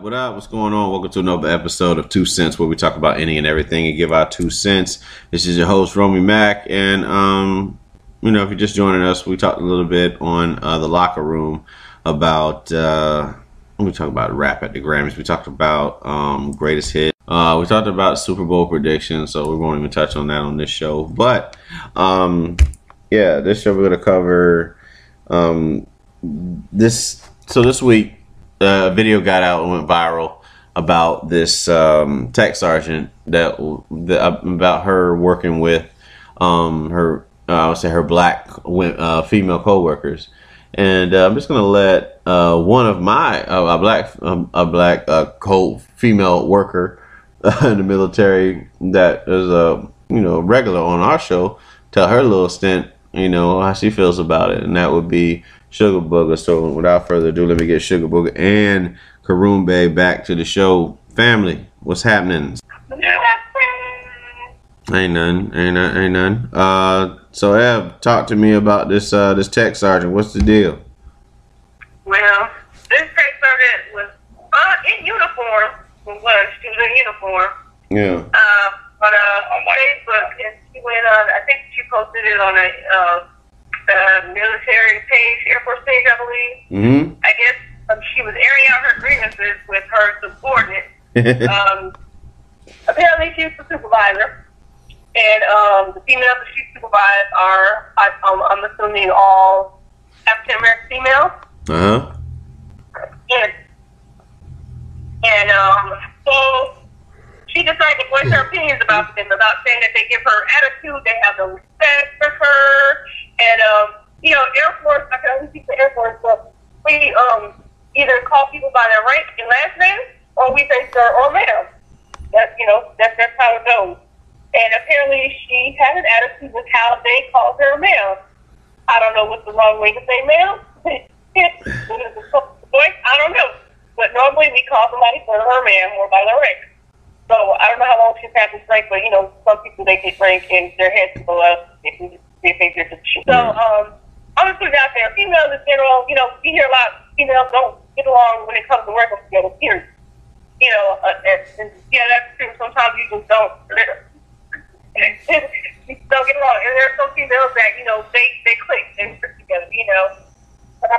what up, what up? What's going on? Welcome to another episode of Two Cents where we talk about any and everything and give our two cents. This is your host, Romy Mack. And, um, you know, if you're just joining us, we talked a little bit on uh, the locker room about, uh, we talked about rap at the Grammys. We talked about um, greatest hit. Uh, we talked about Super Bowl predictions, so we won't even touch on that on this show. But, um, yeah, this show we're to cover um, this. So this week, uh, a video got out and went viral about this um, tech sergeant that, that about her working with um, her uh, I would say her black uh, female coworkers, and uh, I'm just gonna let uh, one of my uh, a black um, a black uh, co female worker in the military that is a you know regular on our show tell her little stint you know how she feels about it, and that would be Sugar Booger. So without further ado, let me get Sugar Booger and Karoon Bay back to the show. Family, what's happening? Ain't none, ain't none, ain't none. Uh, so Ev, talk to me about this uh this tech sergeant. What's the deal? Well, this tech sergeant was uh, in uniform. Was she was in uniform Yeah. uh, on uh, on Facebook, and she went on. I think she posted it on a uh, uh, military page, Air Force page, I believe. Mm-hmm. I guess um, she was airing out her grievances with her subordinate. um, apparently, she's the supervisor, and um, the females that she supervised are, I, um, I'm assuming, all African American females. uh huh. And, and um, so she decided to voice her opinions about them, about saying that they give her attitude, they have no respect for her, and um, you know, Air Force. I can only speak for Air Force, but we um either call people by their rank and last name, or we say sir or ma'am. That's you know, that's that's how it goes. And apparently, she had an attitude with how they called her ma'am. I don't know what's the wrong way to say ma'am. I don't know. But normally we call somebody sir or ma'am or by their rank. So I don't know how long she's had this rank, but you know, some people they get rank and their heads go up think they're just So um, I'm just putting it out there. Females in general, you know, we hear a lot. Females don't get along when it comes to working together. Period. You know, uh, and, and, yeah, that's true. Sometimes you just don't. don't get along, and there are some females that you know they they click and work together. You know,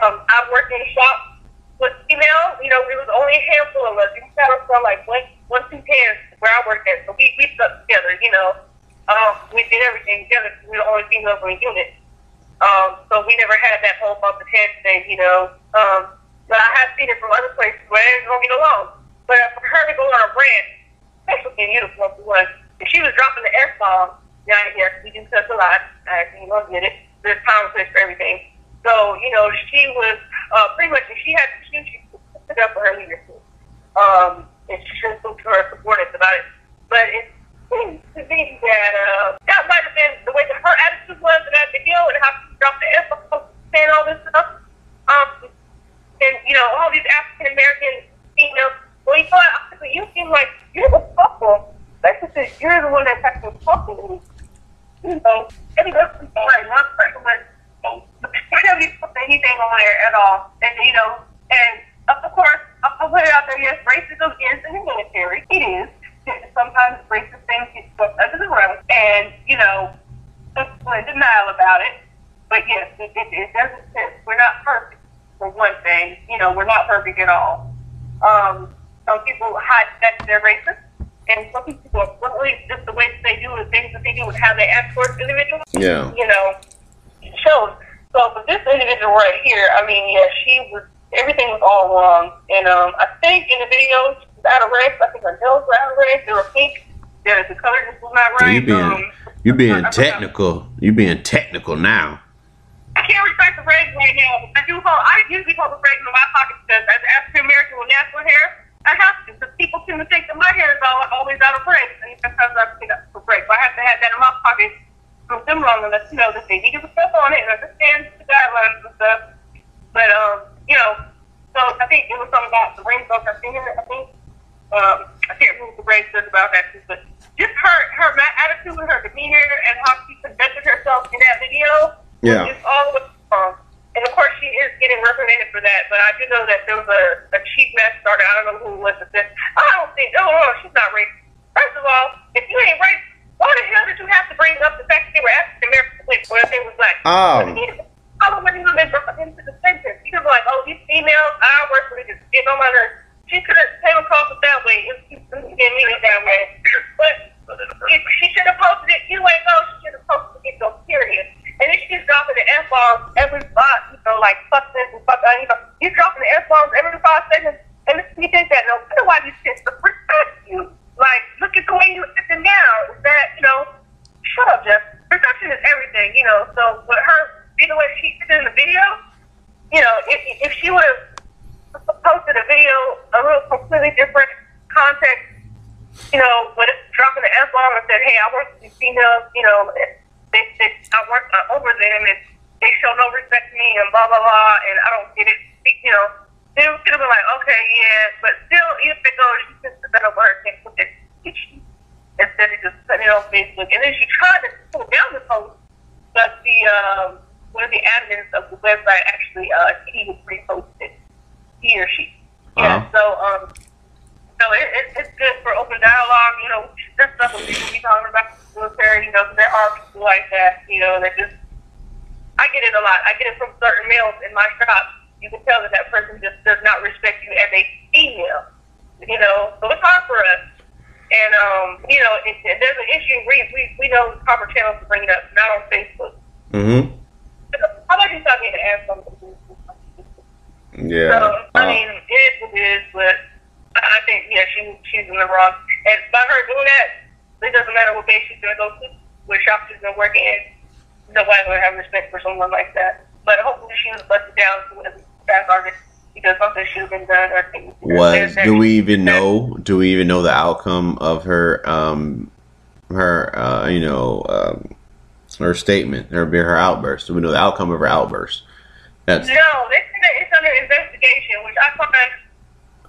um, I worked in a shop with female. You know, it was only a handful of us. We us from like one one two pairs where I worked at, so we we stuck together. You know, um, we did everything together. We were the only females in the unit. Um, so we never had that whole bump of head thing, you know. Um, but I have seen it from other places where they don't get along. But for her to go on a rant, especially in uniform for one, she was dropping the F bomb down here, we do cuss a lot. I you know get it. There's time and place for everything. So, you know, she was uh, pretty much she had to she stood up for her leadership. Um, and she shouldn't spoke to her subordinates about it. But it seems that that might have been the way that her attitude was at the deal and how she dropped the F saying all this stuff. Um, and you know, all these African American females. Well, you thought honestly, you seem like you're the couple. That's just you're the one that's actually talking to me. You know, not person, whenever you put anything on there at all, and you know, and of course, I'll put it out there. Yes, racism is in the military. It is. Sometimes racist things get swept under the rug, and you know, people in denial about it. But yes, it, it, it doesn't fit. We're not perfect for one thing. You know, we're not perfect at all. Um, some people hide that they're racist, and some people are bluntly just the way that they do the things that they do and how they act towards individuals. Yeah. You know, shows. So, but this individual right here, I mean, yeah, she was everything was all wrong, and um, I think in the video she was out of rank. I think her nails were out of rank. They were pink. The, the color just was not right. You being um, you being technical. You being technical now. I can't recite the regs right now. I do hold. I usually hold the regs in my pocket because as African American with natural hair, I have to because people tend to think that my hair is all, always out of breaks, and sometimes I pick up for breaks. So I have to have that in my pocket from them long enough to know that they need to stuff on it and understand the guidelines and stuff. But um, you know, so I think it was something about the ring book. I think I think um, I can't remember what the brain says about that, but just her her attitude and her demeanor and how she conducted herself in that video. Yeah. just all the way. And of course, she is getting reprimanded for that. But I do know that there was a, a chief mess started. I don't know who it was that said, I don't think, oh, no, she's not racist. First of all, if you ain't racist, why the hell did you have to bring up the fact that they were African American police when they was black? Oh. How would you have been brought into the sentence? You be like, oh, these females, I work for these, get on my nerves. She could have came across it that way if she didn't mean it that way. But if she should have posted it, you ain't know she should have posted it though, period. And then she's dropping the F bombs every spot, you know, like fuck this and fuck that, you know, you're dropping the F bombs every five seconds. And you think that no wonder why these kids respect you. Like, look at the way you're sitting. Is that, you know, shut up, Jeff. Perception is everything, you know. So, but her, you know, what she did in the video, you know, if, if she would have posted a video, a real completely different context, you know, it's dropping the F bomb and said, hey, I work with these females, you know, they, they, I work over them and they show no respect to me and blah, blah, blah, and I don't get it, you know. They would have been like, okay, yeah, but still, even if it goes, she just over her thing with it. Instead of just putting it on Facebook. And then she tried to pull down the post, but the, um, one of the admins of the website actually, uh, he reposted. He or she. Yeah, Uh-huh. so, um, so it, it, it's good for open dialogue. You know, that's stuff that people be talking about the military. You know, 'cause there are people like that. You know, that just I get it a lot. I get it from certain males in my shop. You can tell that that person just does not respect you as a female. You know, so it's hard for us. And um, you know, if, if there's an issue, we we we know the proper channels to bring it up, not on Facebook. Mm-hmm. How about you me to ask something? Yeah. So I Uh, mean, it is what it is, but I think yeah, she she's in the wrong. And by her doing that, it doesn't matter what base she's gonna go to, what shop she's gonna work in. Nobody would have respect for someone like that. But hopefully she was busted down to a fast artist because something should have been done. Was do we even know? Do we even know the outcome of her? Um, her, uh, you know, um, her statement, her her outburst. Do we know the outcome of her outburst? That's No, they said that it's under investigation, which I find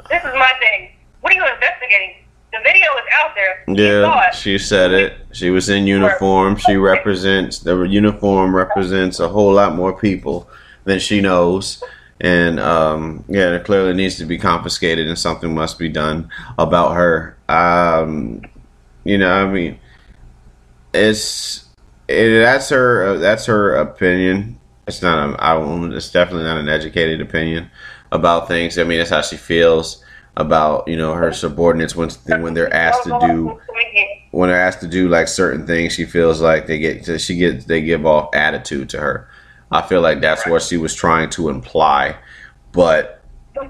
this is my thing. What are you investigating? The video is out there. Yeah, she said it. She was in uniform. She represents the uniform represents a whole lot more people than she knows. And um, yeah, it clearly needs to be confiscated, and something must be done about her. Um, you know, I mean, it's it, that's her uh, that's her opinion. It's not a I won't. It's definitely not an educated opinion about things. I mean, that's how she feels about you know her subordinates when when they're asked to do when they're asked to do like certain things, she feels like they get she gets they give off attitude to her. I feel like that's what she was trying to imply, but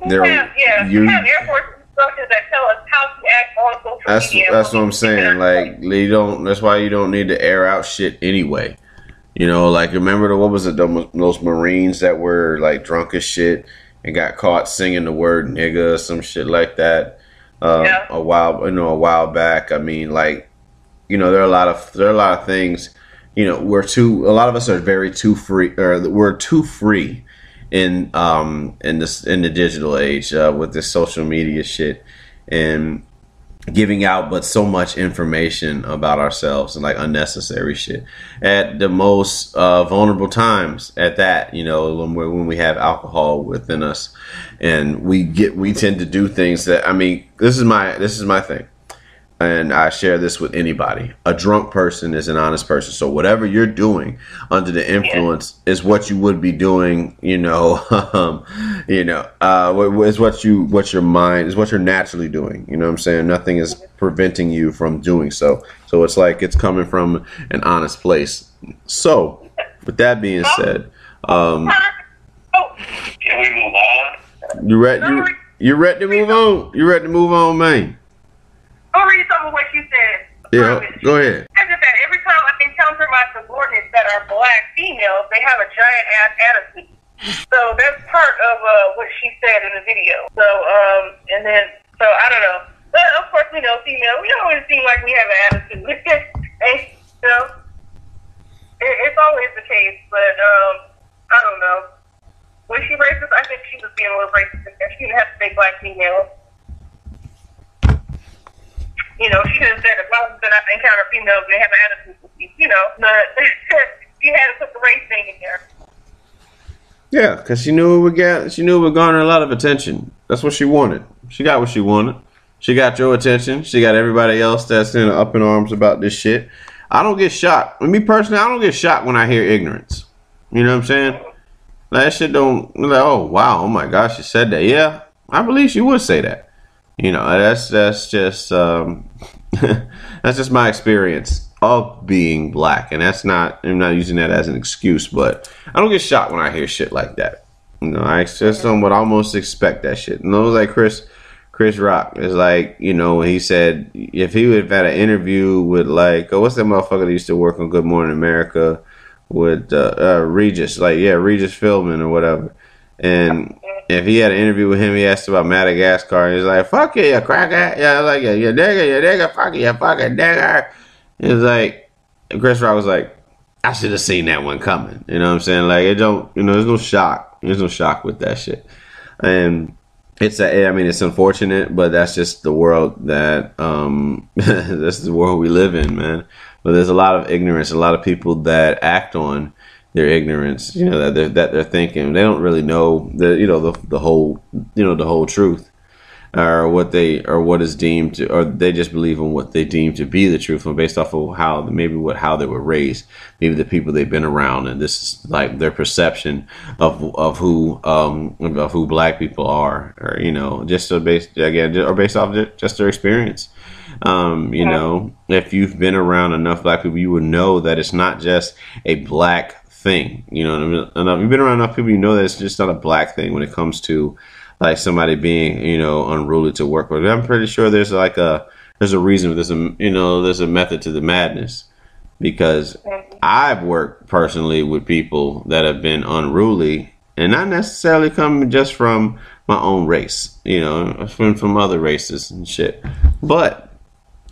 there- have, yeah, you- have Air Force instructors that tell us how to act on social that's media. that's what I'm saying. Like you don't. That's why you don't need to air out shit anyway. You know, like remember the what was it? the- Those Marines that were like drunk as shit and got caught singing the word nigga or some shit like that. Uh, Yeah. A while, you know, a while back. I mean, like, you know, there are a lot of there are a lot of things. You know, we're too. A lot of us are very too free, or we're too free in um in this in the digital age uh, with this social media shit and giving out but so much information about ourselves and like unnecessary shit. At the most uh, vulnerable times at that you know when when we have alcohol within us. And we get we tend to do things that i mean this is my this is my thing and I share this with anybody. A drunk person is an honest person. So whatever you're doing under the influence is what you would be doing. You know, um, you know, uh, is what you what your mind is what you're naturally doing. You know what I'm saying? Nothing is preventing you from doing so. So it's like it's coming from an honest place. So with that being said, um, Oh, Can we move on? you ready? You, you ready to move on? You ready to move on, man? I'll read some of what you said. Yeah, go ahead. Said that every time I encounter my subordinates that are black females, they have a giant ass attitude. So that's part of uh, what she said in the video. So, um, and then, so I don't know. But of course, we know female. We always seem like we have an attitude. and, you know, it, it's always the case. But um, I don't know. Was she racist? I think she was being a little racist. She didn't have to say black female. You know, she could have said, as long as I encounter females, they have an attitude. You know, but she had to put the race thing in there. Yeah, because she knew would get. She knew would garner a lot of attention. That's what she wanted. She got what she wanted. She got your attention. She got everybody else that's in up in arms about this shit. I don't get shocked. Me personally, I don't get shocked when I hear ignorance. You know what I'm saying? That shit don't like, oh wow, oh my gosh, she said that. Yeah, I believe she would say that. You know, that's that's just um that's just my experience of being black. And that's not I'm not using that as an excuse, but I don't get shocked when I hear shit like that. You know, I just would almost expect that shit. And it was like Chris Chris Rock is like, you know, he said if he would have had an interview with like, oh, what's that motherfucker that used to work on Good Morning America with uh, uh, Regis, like yeah, Regis Philbin or whatever. And if he had an interview with him, he asked about Madagascar, and he's like, "Fuck you, you cracker!" Yeah, like you nigga, you nigga, fuck you, you fucking nigga. It's like Chris Rock was like, "I should have seen that one coming." You know what I'm saying? Like it don't, you know, there's no shock. There's no shock with that shit, and it's a, I mean, it's unfortunate, but that's just the world that um, that's the world we live in, man. But there's a lot of ignorance, a lot of people that act on their ignorance, you know, that they're, that they're thinking they don't really know the, you know, the, the whole, you know, the whole truth or what they, or what is deemed to, or they just believe in what they deem to be the truth and based off of how, maybe what, how they were raised, maybe the people they've been around. And this is like their perception of, of who, um, of who black people are, or, you know, just so based, again, or based off just their experience. Um, you know, if you've been around enough black people, you would know that it's not just a black thing. You know, I mean? Um, you've been around enough people, you know that it's just not a black thing when it comes to like somebody being, you know, unruly to work with. I'm pretty sure there's like a there's a reason. There's a you know there's a method to the madness because I've worked personally with people that have been unruly and not necessarily coming just from my own race, you know, from from other races and shit, but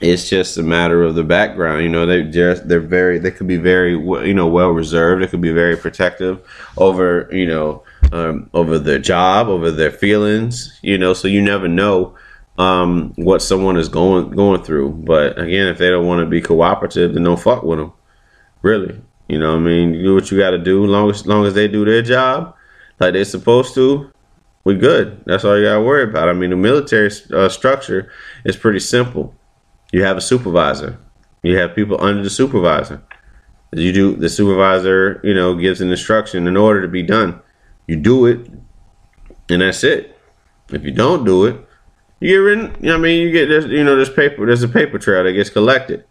it's just a matter of the background. You know, they just they're very they could be very you know well reserved. They could be very protective over you know um, over their job, over their feelings. You know, so you never know um, what someone is going going through. But again, if they don't want to be cooperative, then don't fuck with them. Really, you know, I mean, you do what you got to do. Long as long as they do their job like they're supposed to, we good. That's all you got to worry about. I mean, the military uh, structure is pretty simple you have a supervisor. You have people under the supervisor. You do the supervisor, you know, gives an instruction in order to be done. You do it, and that's it. If you don't do it, you get written. I mean, you get this. You know, there's paper. There's a paper trail that gets collected,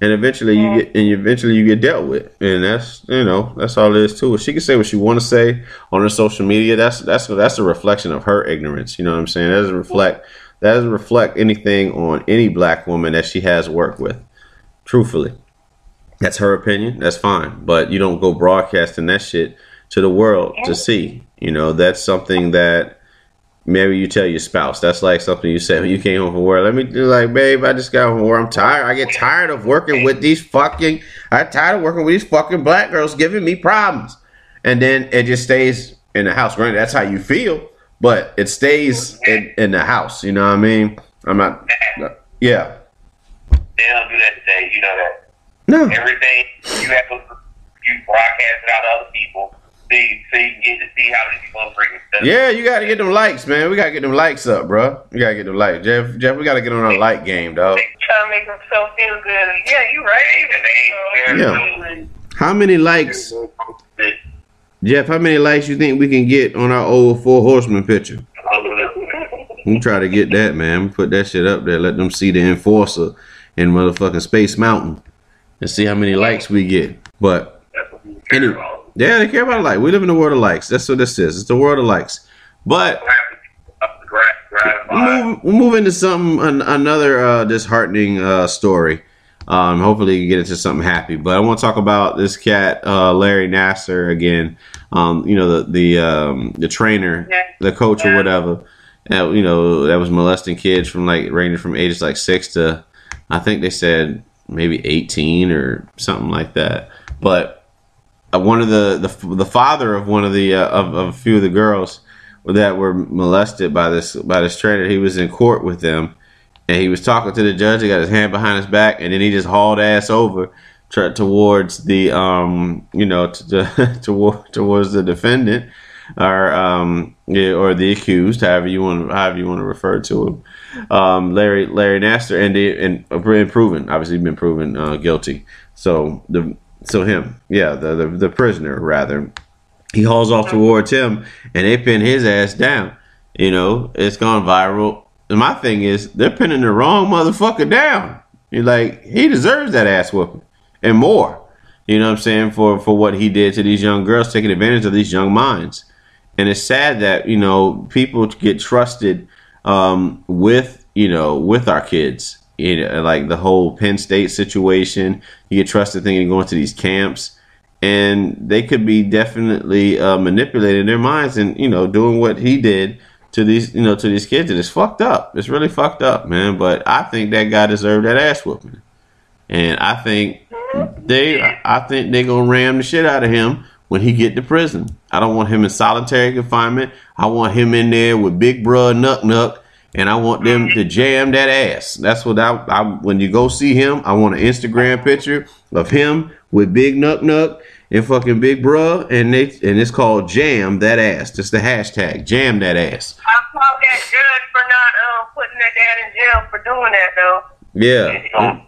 and eventually you get and eventually you get dealt with. And that's you know that's all it is too. She can say what she want to say on her social media. That's that's that's a reflection of her ignorance. You know what I'm saying? That doesn't reflect that doesn't reflect anything on any black woman that she has worked with. Truthfully, that's her opinion. That's fine, but you don't go broadcasting that shit to the world to see. You know, that's something that maybe you tell your spouse. That's like something you say when you came home from work. Let me do like, babe, I just got home from work. I'm tired. I get tired of working with these fucking. I tired of working with these fucking black girls giving me problems, and then it just stays in the house. Granted, that's how you feel but it stays in, in the house. You know what I mean? I'm not. Yeah. They don't do that today. You know that. No. Everything you have to you broadcast it out to other people. See, so you can get to see how many people are bringing stuff. Yeah, you got to get them likes, man. We got to get them likes up, bro. We got to get them likes. Jeff, Jeff, we got to get on our like game, dog. Trying to make themselves feel good. Yeah, you right. Yeah. How many likes, Jeff? How many likes you think we can get on our old four Horsemen picture? We try to get that, man. We put that shit up there. Let them see the enforcer in motherfucking Space Mountain and see how many likes we get. But anyway, Yeah, they care about like. We live in the world of likes. That's what this is. It's the world of likes. But Up the gra- gratified. we'll move, we'll move into something an, another uh, disheartening uh, story. Um, hopefully, you get into something happy. But I want to talk about this cat, uh, Larry Nassar, again. Um, you know the the um, the trainer, Yeah. the coach or whatever. That, you know that was molesting kids from like ranging from ages like six to, I think they said maybe eighteen or something like that. But uh, one of the the the father of one of the uh, of, of a few of the girls that were molested by this by this trainer. He was in court with them, and he was talking to the judge. He got his hand behind his back, and then he just hauled ass over tra- towards the um you know to, to, toward, towards the defendant or um yeah, or the accused, however you want however you want to refer to him. Um, Larry Larry Nassar and the, and been proven obviously been proven uh, guilty. So the so him yeah the, the the prisoner rather he hauls off towards him and they pin his ass down. You know, it's gone viral. My thing is, they're pinning the wrong motherfucker down. You're like, he deserves that ass whooping and more. You know what I'm saying? For for what he did to these young girls, taking advantage of these young minds. And it's sad that, you know, people get trusted um, with, you know, with our kids. You know, like the whole Penn State situation. You get trusted thinking going to these camps and they could be definitely uh, manipulating their minds and you know doing what he did to these you know to these kids and it's fucked up. It's really fucked up man. But i think that guy deserved that ass whooping. And i think they i think they gonna ram the shit out of him when he get to prison. I don't want him in solitary confinement. I want him in there with big bruh nuck nuck and I want them to jam that ass. That's what I, I when you go see him, I want an Instagram picture of him with big nuck nuck and fucking big bruh, and they and it's called jam that ass. Just the hashtag, jam that ass. I applaud that judge for not uh, putting that dad in jail for doing that though. Yeah.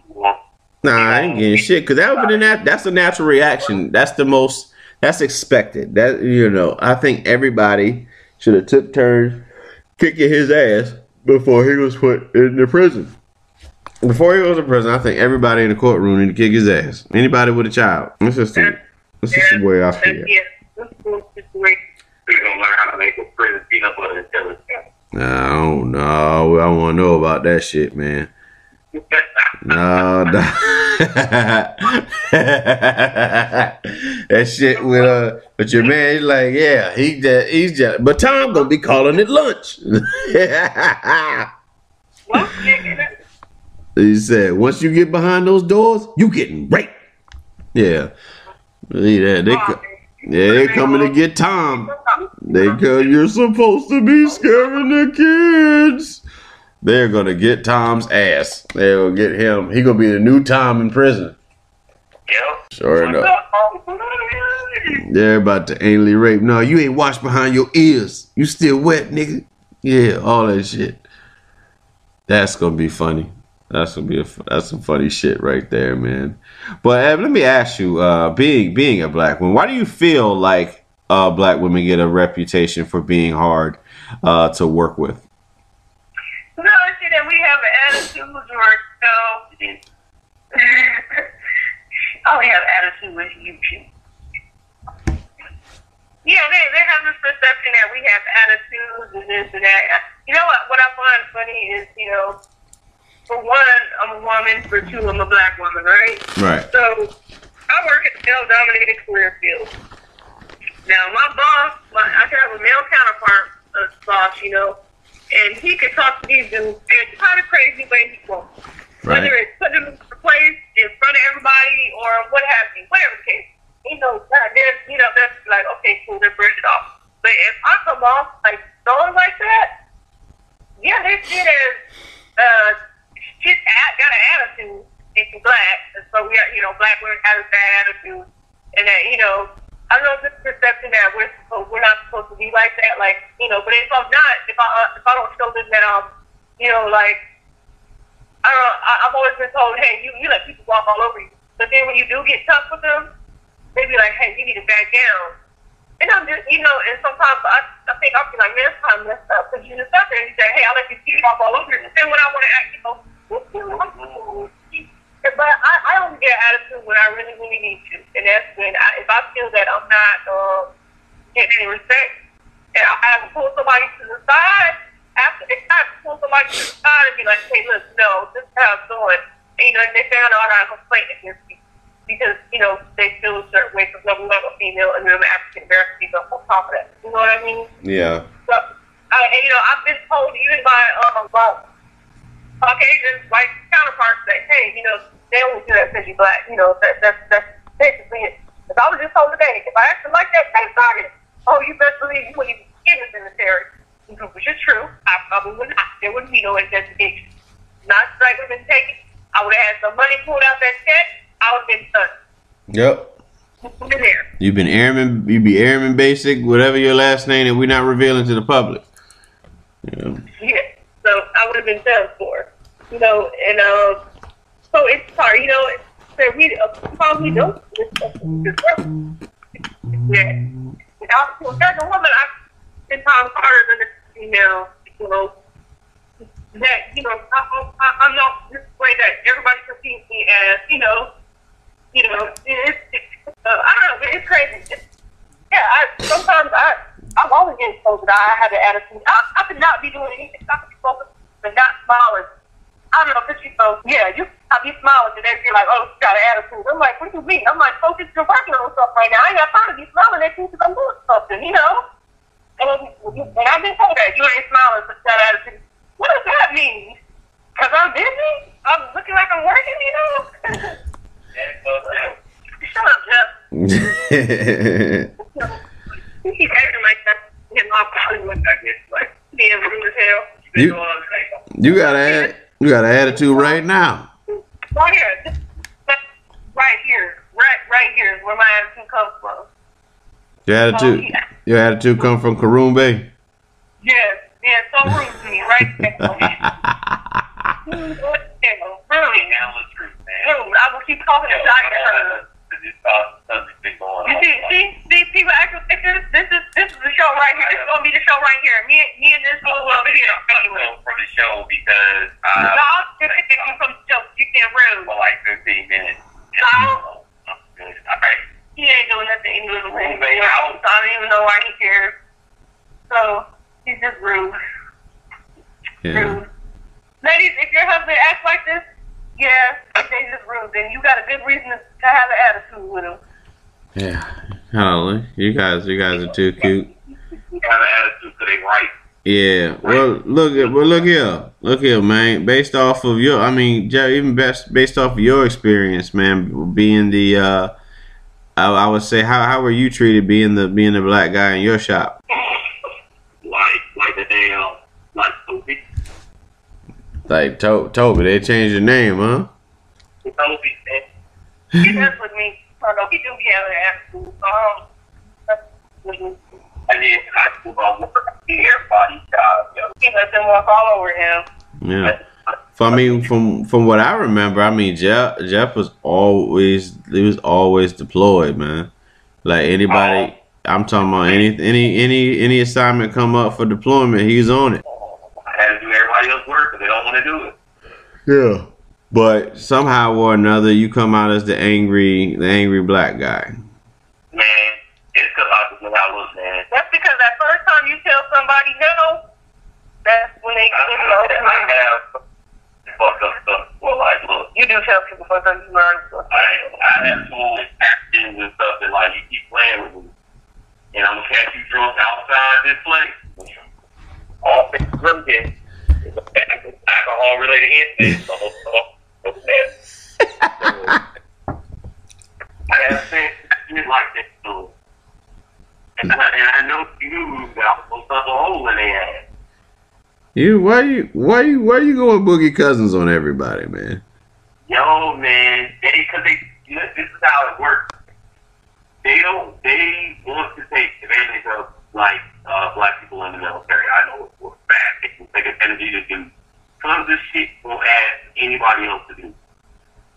Nah, I ain't getting shit because that would be the nat- that's a natural reaction. That's the most that's expected. That you know, I think everybody should have took turns kicking his ass before he was put in the prison. Before he was in prison, I think everybody in the courtroom need to kick his ass. Anybody with a child. That's just the, that's just the way I That's, feel. yeah, that's a cool situation. We're gonna learn how to make a prison peanut butter and jelly. Nah, I don't know. I want to know about that shit, man. No, no. that shit with uh, but your man, he's like, yeah, he just, he's just, but Tom gonna be calling it lunch. He said, once you get behind those doors, you getting raped. Yeah, yeah, they, co- yeah, they coming to get Tom. They cause you're supposed to be scaring the kids. They're gonna get Tom's ass. They'll get him. He gonna be the new Tom in prison. Yep. Sure enough. They're about to anally rape. No, you ain't washed behind your ears. You still wet, nigga. Yeah, all that shit. That's gonna be funny. That's gonna be a, that's some funny shit right there, man. But uh, let me ask you, uh, being being a black woman, why do you feel like uh, black women get a reputation for being hard uh, to work with? No, see that we have an attitude or so. I only have attitude with you. Yeah, they, they have this perception that we have attitudes and this and that. You know what? What I find funny is, you know, for one, I'm a woman. For two, I'm a black woman, right? Right. So I work at the male-dominated career field. Now, my boss, my, I have a male counterpart, uh, boss, you know, and he can talk to these dudes in kind of crazy way he wants. Right. Whether it's putting them in the place in front of everybody or what have you, whatever the case. You know, that, there's, you know, that's like, okay, cool, then brush it off. But if I come off like throwing like that, yeah, they see it as uh, she's got an attitude and she's black. And so we are, you know, black women have a bad attitude. And that, you know, I don't know if this perception that we're supposed, we're not supposed to be like that. Like, you know, but if I'm not, if I, uh, if I don't show them that I'm, you know, like, I don't know, I, I've always been told, hey, you, you let people walk all over you. But then when you do get tough with them, they be like, hey, you need to back down. And I'm just, you know, and sometimes I, I think I'll be like, man, it's kind of messed up. Because you just sat there and you say, hey, I let these people walk all over you. And then when I want to act, you know, but I, I only get attitude when I really, really need to, and that's when I, if I feel that I'm not um, getting any respect, and I have to pull somebody to the side. After it's time to pull somebody to the side and be like, "Hey, look, no, this is how it's going." And, you know, and they found out I complaint against me because you know they feel a certain way because I'm not a female and I'm an African American female on top of that. You know what I mean? Yeah. So, I, and, you know, I've been told even by um, by Caucasian white counterparts that, hey, you know, they only do that because you're black. You know, that, that's that's basically it. If I was just told today, if I actually like that same target, oh, you best believe you wouldn't even get in the military. Which is true. I probably would not. There wouldn't be no investigation. Not have been taken. I would have had some money pulled out that check. I would have been done. Yep. There. You've been airman. You be airman basic, whatever your last name that we're not revealing to the public. Yeah. Yeah. So I would have been done for. You know, and uh, so it's hard. You know, that we uh, probably don't. Yeah. As a woman, I ten times harder than a female. You know, that you know, I, I, I'm not this way that everybody perceives me as. You know, you know, it's, it's uh, I don't know, but it's crazy. It's, yeah, I sometimes I I'm always getting told that I have an attitude. I, I could not be doing anything. I could be focused but not smiling. I don't know, because you know, yeah, you I be smiling and then you're like, oh, you got an attitude. I'm like, what do you mean? I'm like, focus, you're working on stuff right now. I ain't got time to be smiling at you because I'm doing something, you know? And, and I've been told that you ain't smiling but you got an attitude. What does that mean? Because I'm busy? I'm looking like I'm working, you know? Shut up, Jeff. You keep acting like that. Getting off Hollywood, I guess, like being rude as hell. You- you got a you got an attitude right now. Right here, right here, right, right here is where my attitude comes from. Your attitude. Your attitude come from Karoon Bay. Yes, yeah, so rude to me, right there. Rude, what the hell? Rude, Handle the truth, man. rude. I will keep talking until I get hurt. It's uh, something been going You on. see, see, see, people act like this. This is this is the show right here. This is gonna be the show right here. Me, me and this fool over here. Anyway. So for the show because No, I I'll just take you from the show. You being rude. for like 15 minutes. No. I'm good. All right. He ain't doing nothing in little thing. Moving I out. don't even know why he cares. So he's just rude. Yeah. Rude. Ladies, if your husband acts like this, yeah, they just rude. Then you got a good reason to have an attitude with him. Yeah. Hello. You guys you guys are too cute. You have an attitude because they right. Yeah. Well, look well, look here, look here, man. Based off of your, I mean, even best based off of your experience, man, being the, uh, I, I would say, how how were you treated being the being the black guy in your shop? Like, like the damn, like Toby. Like to- Toby, they changed your name, huh? Toby, man. He does with me. I know he do be having an attitude. Um, that's- I did high school about work. Everybody job, yo. he let them walk all over him. Yeah. For I mean, from from what I remember, I mean, Jeff Jeff was always he was always deployed, man. Like anybody, oh. I'm talking about any any any any assignment come up for deployment, he's on it. I had to do everybody else work because they don't want to do it. Yeah. But somehow or another, you come out as the angry the angry black guy. Man, it's because I was when I was, man. That's because that first time you tell somebody no, they I, you I. Have fucked up stuff. Well, like, look, You do tell people first time you learn. I, I have full actions and stuff that, like, you keep playing with me. And I'm going to catch you drunk outside this place. All things drinking. Alcohol related incidents. So, so, so, I have said shit like that to them. And I, and I know you that I was supposed to a hole in their ass. You why you why you why you going Boogie Cousins on everybody, man? Yo, man, they because they this is how it works. They don't. They want to take advantage of like uh, black people in the military. I know for a fact. They can take advantage to do some of this shit won't ask anybody else to do.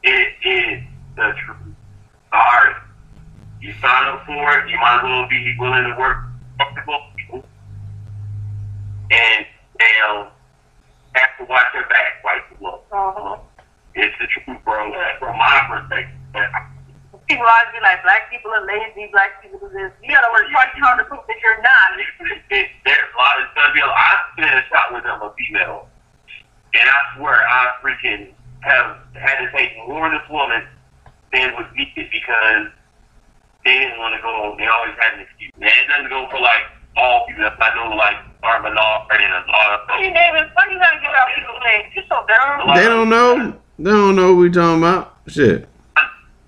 It is the truth. Sorry, you sign up for it. You might as well be willing to work comfortable people, and they'll have to watch their back a lot Uh-huh. It's the truth, bro. From my perspective. People always be like, black people are lazy, black people do this. You work twice as hard to prove that you're not. It, it, there's a lot of gonna be. A, I been in a shot with them, a female, and I swear I freaking have had to take more of this woman than was needed because they didn't want to go. They always had an excuse. And it doesn't go for like all females. I know like Armin Alfred and a lot of Hey, David, why you gotta give out people's names? You're so dumb. They don't know. They don't know what we talking about. Shit.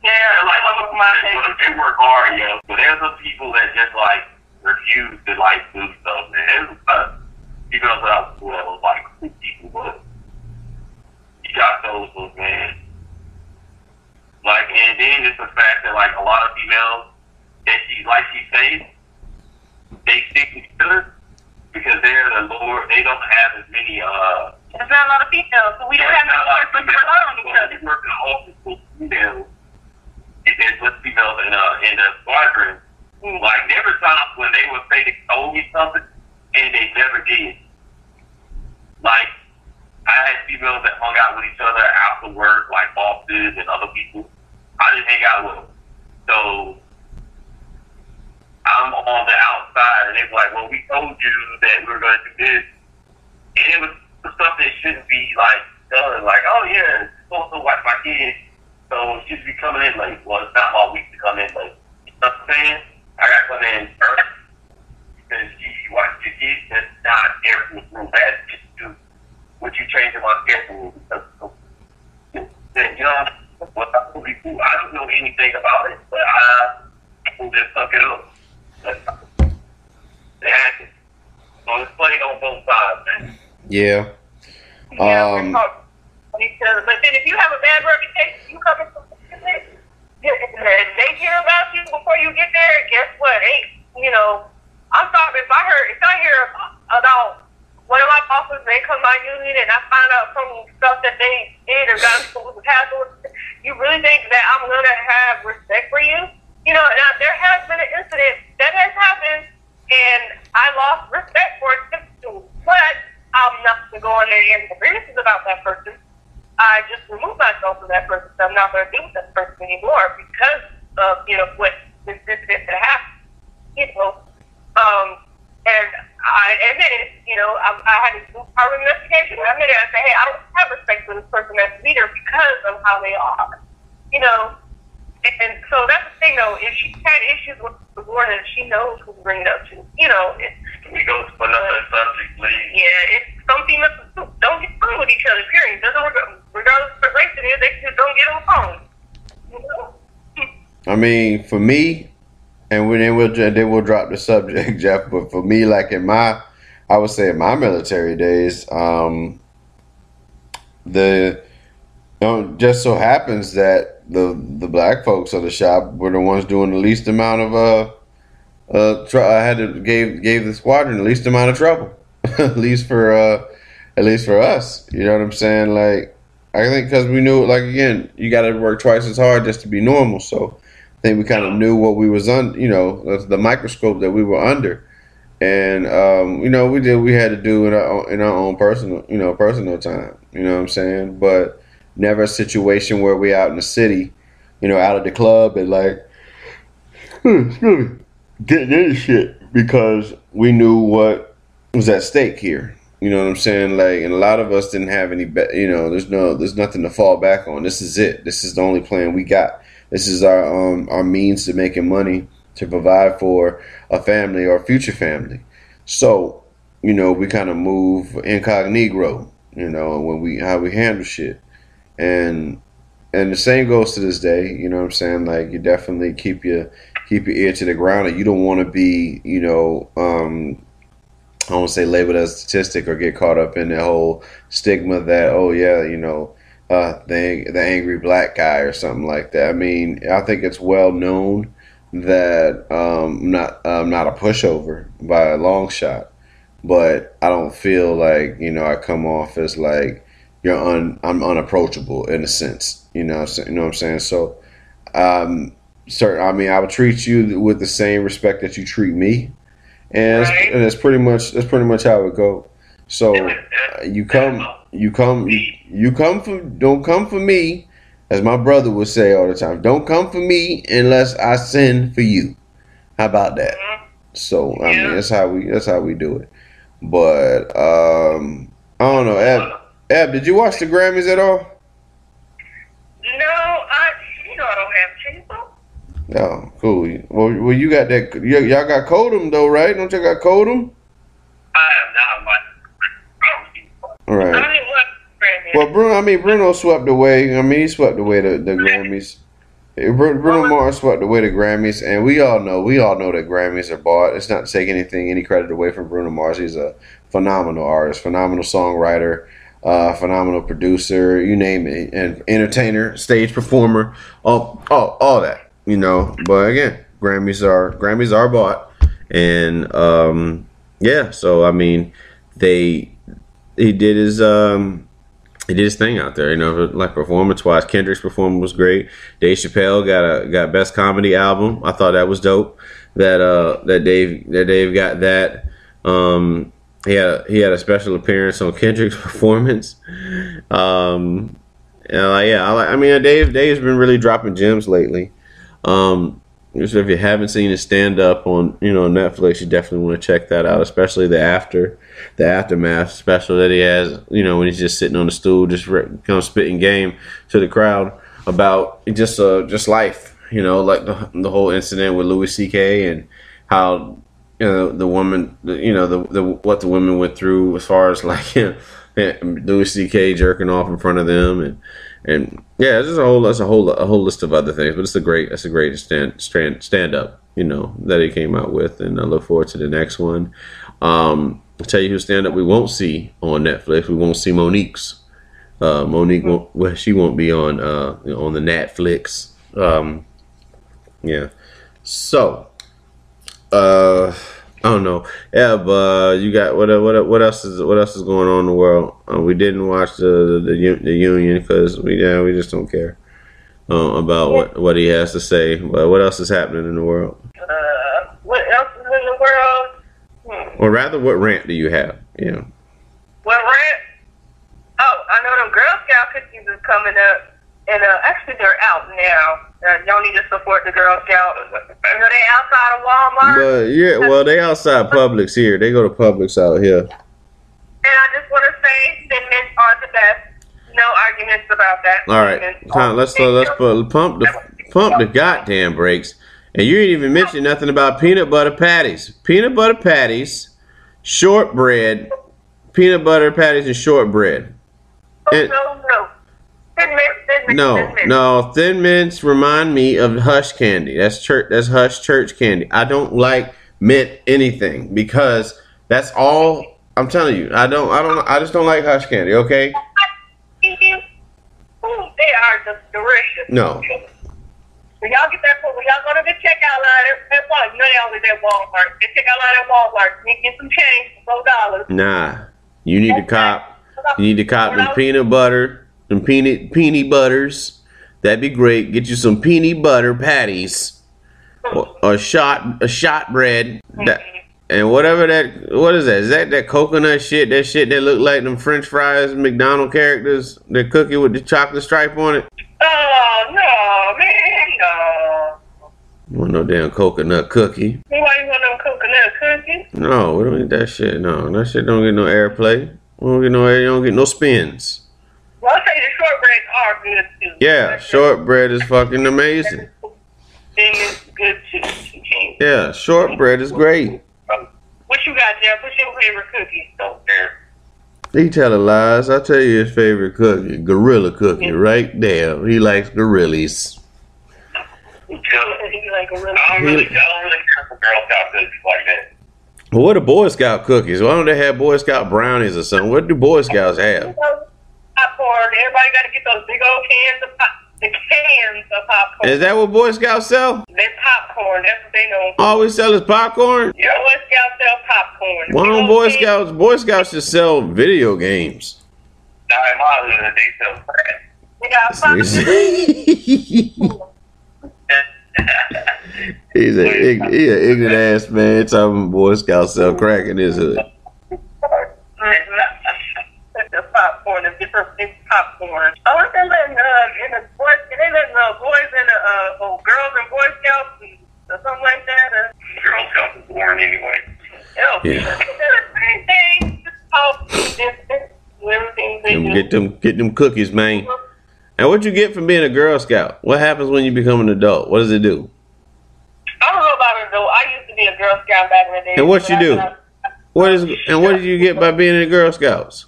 Yeah, like, some of my they, work, they work hard, yo. But there's some people that just like refuse to like do stuff, man. There's uh, females that I was well, like cool people, but you got those ones, man. Like, and then it's the fact that like a lot of females that she like she says, they stick together because they're the lower. They don't have as many. uh There's not a lot of females, so we don't have no person to rely on each other. They work in office females. And there's with females in uh in the squadron. Like there were times when they would say they told me something and they never did. Like I had females that hung out with each other after work, like bosses and other people. I didn't hang out with them. So I'm on the outside and they were like, Well we told you that we were gonna do this and it was stuff that shouldn't be like done, like, oh yeah, it's supposed to watch my kids, so she should be coming in late. Well, it's not my week to come in late. You know what I'm saying? I got to come in early because she watches your kids. That's not every room has to do what you changing my schedule. You know, do, I don't know anything about it, but I will just suck it up. That's it happens. So it's playing on both sides, man. Yeah. Yeah, Um, we're talking to each other. But then if you have a bad reputation, you come into they hear about you before you get there, guess what? Hey, you know, I'm sorry if I heard, if I hear about one of my bosses, they come by union and I find out some stuff that they did or got with the past, you really think that I'm going to have respect for you? You know, now there has been an incident that has happened and I lost respect for it, but I'm not going to go on and grievances about that person. I just removed myself from that person. So I'm not going to deal with that person anymore because of you know what this incident that happened. You know, um, and I admitted, you know, I, I had to do part of investigation. I admitted, I said, hey, I don't have respect for this person as a leader because of how they are. You know, and, and so that's the thing, though. If she had issues with the board, and she knows who to bring it up to, you know, it, We go to another subject, please. yeah, it's some females don't get along with each other. Period. Doesn't regardless of what race it is, they just don't get along. You know? I mean, for me, and we, then we'll then we'll drop the subject, Jeff. But for me, like in my, I would say in my military days, um, the you know, just so happens that the the black folks of the shop were the ones doing the least amount of uh uh tr- I had to gave gave the squadron the least amount of trouble, at least for uh at least for us. You know what I'm saying? Like I think because we knew, like again, you got to work twice as hard just to be normal. So I think we kind of knew what we was on, you know, the- microscope that we were under, and um, you know, we did we had to do in our own, in our own personal, you know, personal time. You know what I'm saying? But never a situation where we out in the city, you know, out of the club and like, me, getting into shit because we knew what was at stake here. You know what I'm saying? Like, and a lot of us didn't have any, be- you know, there's no, there's nothing to fall back on. This is it. This is the only plan we got. This is our um our means to making money to provide for a family or future family. So, you know, we kind of move incognito. You know, when we how we handle shit, and and the same goes to this day. You know what I'm saying? Like, you definitely keep your keep your ear to the ground, and you don't want to be, you know, um, I don't say labeled as statistic or get caught up in the whole stigma that oh yeah, you know, uh, the the angry black guy or something like that. I mean, I think it's well known that um, I'm not I'm not a pushover by a long shot, but I don't feel like you know I come off as like you're un I'm unapproachable in a sense. You know, what I'm saying- you know what I'm saying. So, um, certain. I mean, I would treat you with the same respect that you treat me, and Right. and it's pretty much that's pretty much how it go. So uh, you come. You come, you, you come for, don't come for me, as my brother would say all the time. Don't come for me unless I send for you. How about that? So I mean, that's how we, that's how we do it. But um, I don't know. Ab, did you watch the Grammys at all? No, I, you know, I don't have cable. No, cool. Well, well, you got that. Y'all got Kodum though, right? Don't y'all got Kodum? I have not watched. All I right. didn't watch Grammy. Well, Bruno, I mean, Bruno swept away. I mean, he swept away the, the Grammys. Eh, Bruno Mars swept away the Grammys, and we all know, we all know that Grammys are bought. It's not to take anything, any credit away from Bruno Mars. He's a phenomenal artist, phenomenal songwriter, uh, phenomenal producer, you name it, and entertainer, stage performer, all, all, all that, you know. But again, Grammys are Grammys are bought, and um, yeah. So I mean, they he did his um he did his thing out there, you know, like performance wise. Kendrick's performance was great. Dave Chappelle got a got best comedy album. I thought that was dope. That uh that Dave that Dave got that. Um he had a, he had a special appearance on Kendrick's performance. Um and like yeah, I like I mean Dave Dave's been really dropping gems lately. Um so if you haven't seen his stand up on you know Netflix, you definitely want to check that out, especially the after the aftermath special that he has. You know when he's just sitting on the stool, just re- kind of spitting game to the crowd about just uh just life. You know, like the the whole incident with Louis C.K. and how you know the woman, you know the the what the women went through as far as like Louis C.K. jerking off in front of them and and yeah, it's just a whole that's a whole a whole list of other things. But it's a great it's a great stand stand stand up, you know, that he came out with, and I look forward to the next one. Um, I'll tell you who stand up we won't see on Netflix. We won't see Mo'Nique's. Uh, Monique won't well, she won't be on uh on the Netflix. Um, yeah. So, uh, I don't know. Yeah, but uh, you got what? What? What else is? What else is going on in the world? Uh, we didn't watch the the, the, the union because we yeah we just don't care uh, about what what he has to say. But what else is happening in the world? Uh, what else is in the world? Hmm. Or rather, what rant do you have? Yeah. What rant? Oh, I know them Girl Scout cookies is coming up, and uh, actually they're out now. Uh, y'all need to support the Girl Scouts. You know they outside Walmart, But yeah, well, they outside Publix here. They go to Publix out here. and I just want to say Thin Mints are the best. No arguments about that. All right, Tom, let's let's pump the pump the goddamn brakes. And you didn't even mention nothing about peanut butter patties. Peanut butter patties, shortbread, peanut butter patties, and shortbread. Oh, and- no, no. Thin Mints, Thin Mints, No, Thin Mints. no, thin mints remind me of Hush candy. That's church. That's Hush church candy. I don't like mint anything because that's all. I'm telling you, I don't. I don't. I just don't like Hush candy. Okay. Ooh, they are just delicious. No. When y'all get that, when y'all go to the checkout line at, Walmart, you know they always at Walmart. The checkout line at Walmart, you get some change for four dollars. Nah. You need to cop. You need to cop them peanut butter, them peanut peanut butters. That'd be great. Get you some peanut butter patties, or a shot a shot bread. That, and whatever that what is that? Is that that coconut shit? That shit that look like them French fries, McDonald characters. The cookie with the chocolate stripe on it. Oh no, man, no. Want no damn coconut cookie? Why you want them coconut cookies? No, we don't eat that shit. No, that shit don't get no airplay. We don't get no air. You don't get no spins. Well, I'll say the shortbreads are good too. Yeah, shortbread is fucking amazing. Thing is good too. Yeah, shortbread is great. What you got, Jeff? What's your favorite cookie? So there. He telling lies. I tell you his favorite cookie, gorilla cookie, right there. He likes gorillas. you like really I don't really, I don't really care for Girl Scout cookies like that. Well, what are Boy Scout cookies? Why don't they have Boy Scout brownies or something? What do Boy Scouts have? Popcorn. Everybody got to get those big old cans of pop. The cans of popcorn. Is that what Boy Scouts sell? They're popcorn. That's what they know. All we sell is popcorn. Yeah, Boy Scouts sell popcorn. Why Big don't old Boy. Scouts? Boy Scouts just sell video games. Now in my hood, they sell crack. They got He's popcorn. a he an ignorant ass man. Talking Boy Scouts sell crack in his hood. The popcorn for big popcorn. I want them letting uh in the boys and they letting uh, boys and uh, uh girls and boy scouts and or something like that. Uh, Girl Scouts was born anyway. hell, Yeah. It's the same thing. Just talk distance, do everything they Them- do. Get them, get them cookies, man. And what you get from being a Girl Scout? What happens when you become an adult? What does it do? I don't know about it though. I used to be a Girl Scout back in the day. And what you I- do? but I- What is and what did you get by being in the Girl Scouts?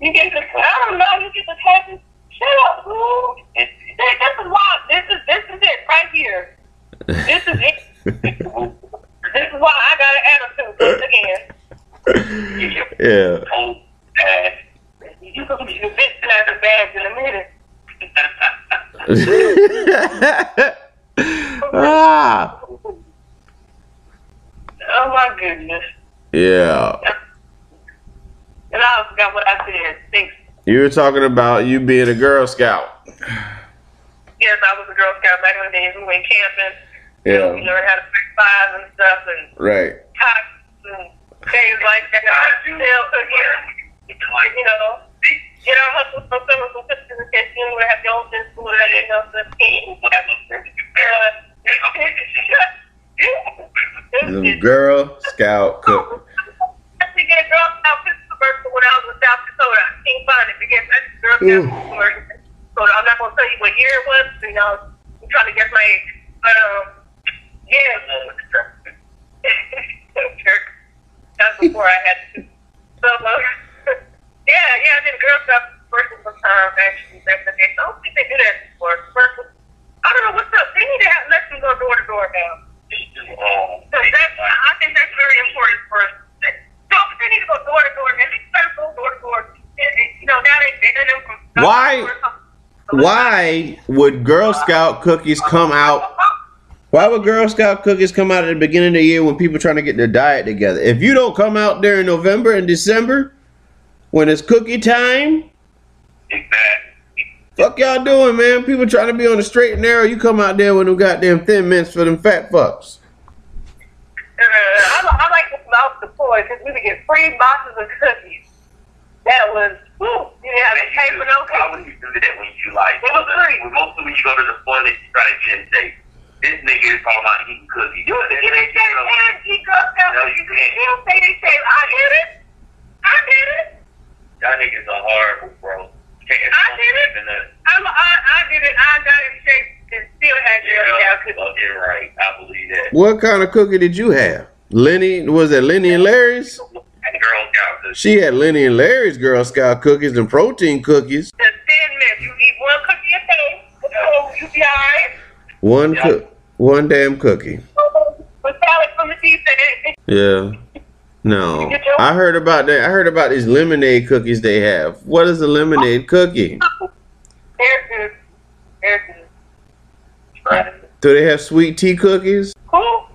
You get the I don't know. You get the taxes. Shut up, boo. This, this is why. This is this is it right here. This is it. this is why I got an attitude once again. Yeah. Oh. You can be the bitch have the bags in a minute. ah. Oh my goodness. Yeah. And I forgot what I said. Thanks. You were talking about you being a Girl Scout. Yes, I was a Girl Scout back in the days. We went camping. We Yeah. learned how to pick fives and stuff and Right. and things like that. Cookies. You know, get our hustle from some of the sisters in case you would have your own business or that, you know, the team. The Girl Scout cook. I had to get a Girl Scout pistol commercial when I was in South Dakota. I can't find it because that's a Girl Scout Ooh. commercial. So I'm not going to tell you what year it was. You know, I'm trying to guess my age. But, um, yeah. That's before I had to. So, uh, yeah, yeah, I did a Girl Scout commercial sometime, actually, back in the day. So I don't think they do that anymore. Commercial. I don't know what's up. They need to have let them go door to door now. Oh, So that's, I think that's very important for us. They need to go door to door. They need to go door to door. You know, now they they done them from Why? Why would Girl Scout cookies come out? Why would Girl Scout cookies come out at the beginning of the year when people trying to get their diet together? If you don't come out during November and December, when it's cookie time, fuck y'all doing, man? People trying to be on the straight and narrow. You come out there with them goddamn thin mints for them fat fucks. Uh, I, I like this because we would get free boxes of cookies. That was, whew, you didn't have to pay for no cookies. Why would you do that when you like? It was free. When mostly when you go to the toilet, you try to get in shape. This nigga is talking about eating cookies. You was getting shape and eat Girl Scout No, you can't. You don't say they shape. I did it. I did it. Y'all niggas are horrible, bro. Can't I did it. I'm, I, I did it. I got in shape and still had Girl Scout Yeah, cookies. fucking right. I believe that. What kind of cookie did you have? Lenny, was that Lenny and Larry's? Girl Scout. She had Lenny and Larry's Girl Scout cookies and protein cookies. The thin mint. You eat one cookie a day. So you be alright. One cook, one damn cookie. Oh, With salad from the and Yeah. No. I heard about that. I heard about these lemonade cookies they have. What is a lemonade cookie? They're good. They're good. Right. Do they have sweet tea cookies?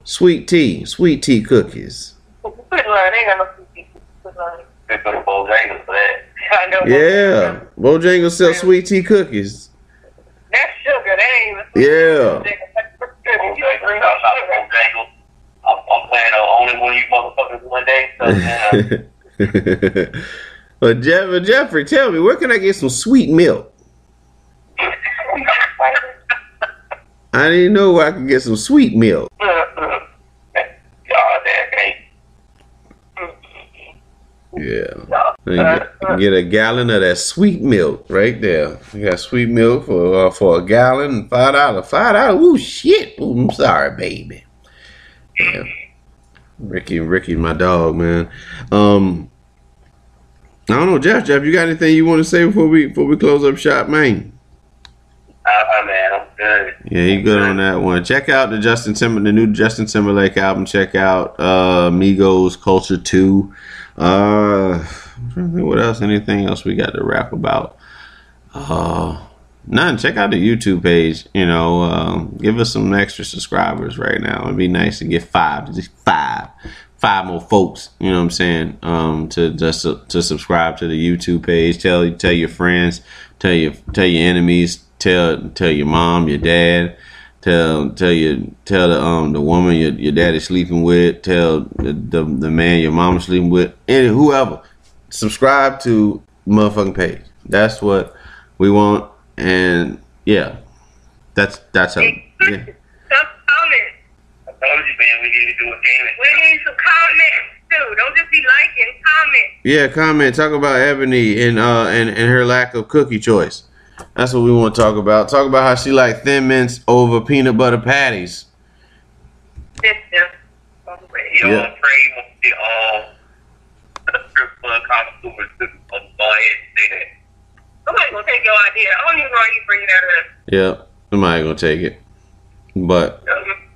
Sweet tea. Sweet tea cookies. Quick learn. They ain't got no cookies. Quick learn. They go to Bojangles for that. I know. Yeah. Bojangles sell sweet tea cookies. That's sugar. That ain't even Yeah. Bojangles, stop, stop, Bojangles. I'm, I'm planning on owning one of you motherfuckers one day. So, yeah. but Jeff, but Jeffrey, tell me, where can I get some sweet milk? I didn't know where I could get some sweet milk. Damn, can't. Yeah. Get, get a gallon of that sweet milk right there. You got sweet milk for uh, for a gallon, five dollar, five dollar. Ooh shit! Ooh, I'm sorry, baby. Yeah. Ricky, Ricky, my dog, man. Um, I don't know, Jeff. Jeff, you got anything you want to say before we before we close up shop, man? Uh, man, I'm good. Yeah, you good on that one. Check out the Justin Timber, the new Justin Timberlake album. Check out uh Migos Culture Two. Uh, what else? Anything else we got to rap about? Uh, none. Check out the YouTube page. You know, um, give us some extra subscribers right now. It'd be nice to get five, just five, five more folks. You know what I'm saying? Um, to just to, to subscribe to the YouTube page. Tell tell your friends. Tell your tell your enemies. Tell tell your mom, your dad. Tell tell your tell the um the woman your, your daddy's sleeping with. Tell the, the the man your mama's sleeping with. Any whoever. Subscribe to motherfucking page. That's what we want, and yeah, that's that's how. Yeah. Some comments. I told you, man, we need to do a gaming. We need some comments too. Don't just be liking. Comment. Yeah, comment. Talk about Ebony and uh and, and her lack of cookie choice. That's what we want to talk about. Talk about how she like thin mints over peanut butter patties. Yeah. I'm pray you won't see all the strip club connoisseurs to go ahead and say that. Somebody's gonna take your idea. I don't even know why you bringing that up. Yeah, somebody gonna take it. But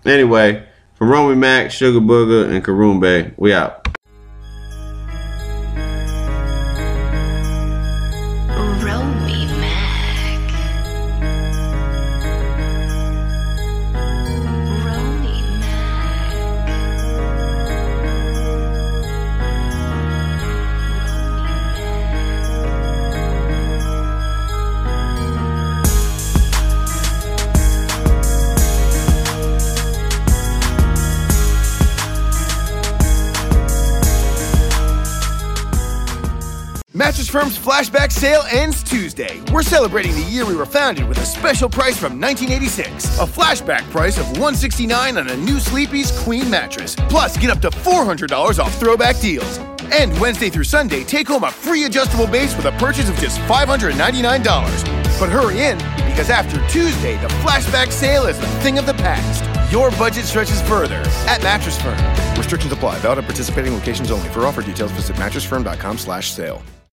anyway, from Romy Mac, Sugar Booger, and Bay, we out. Sale ends Tuesday. We're celebrating the year we were founded with a special price from 1986. A flashback price of 169 on a new Sleepy's Queen mattress. Plus, get up to $400 off throwback deals. And Wednesday through Sunday, take home a free adjustable base with a purchase of just $599. But hurry in, because after Tuesday, the flashback sale is a thing of the past. Your budget stretches further at Mattress Firm. Restrictions apply. Valid at participating locations only. For offer details, visit mattressfirm.com slash sale.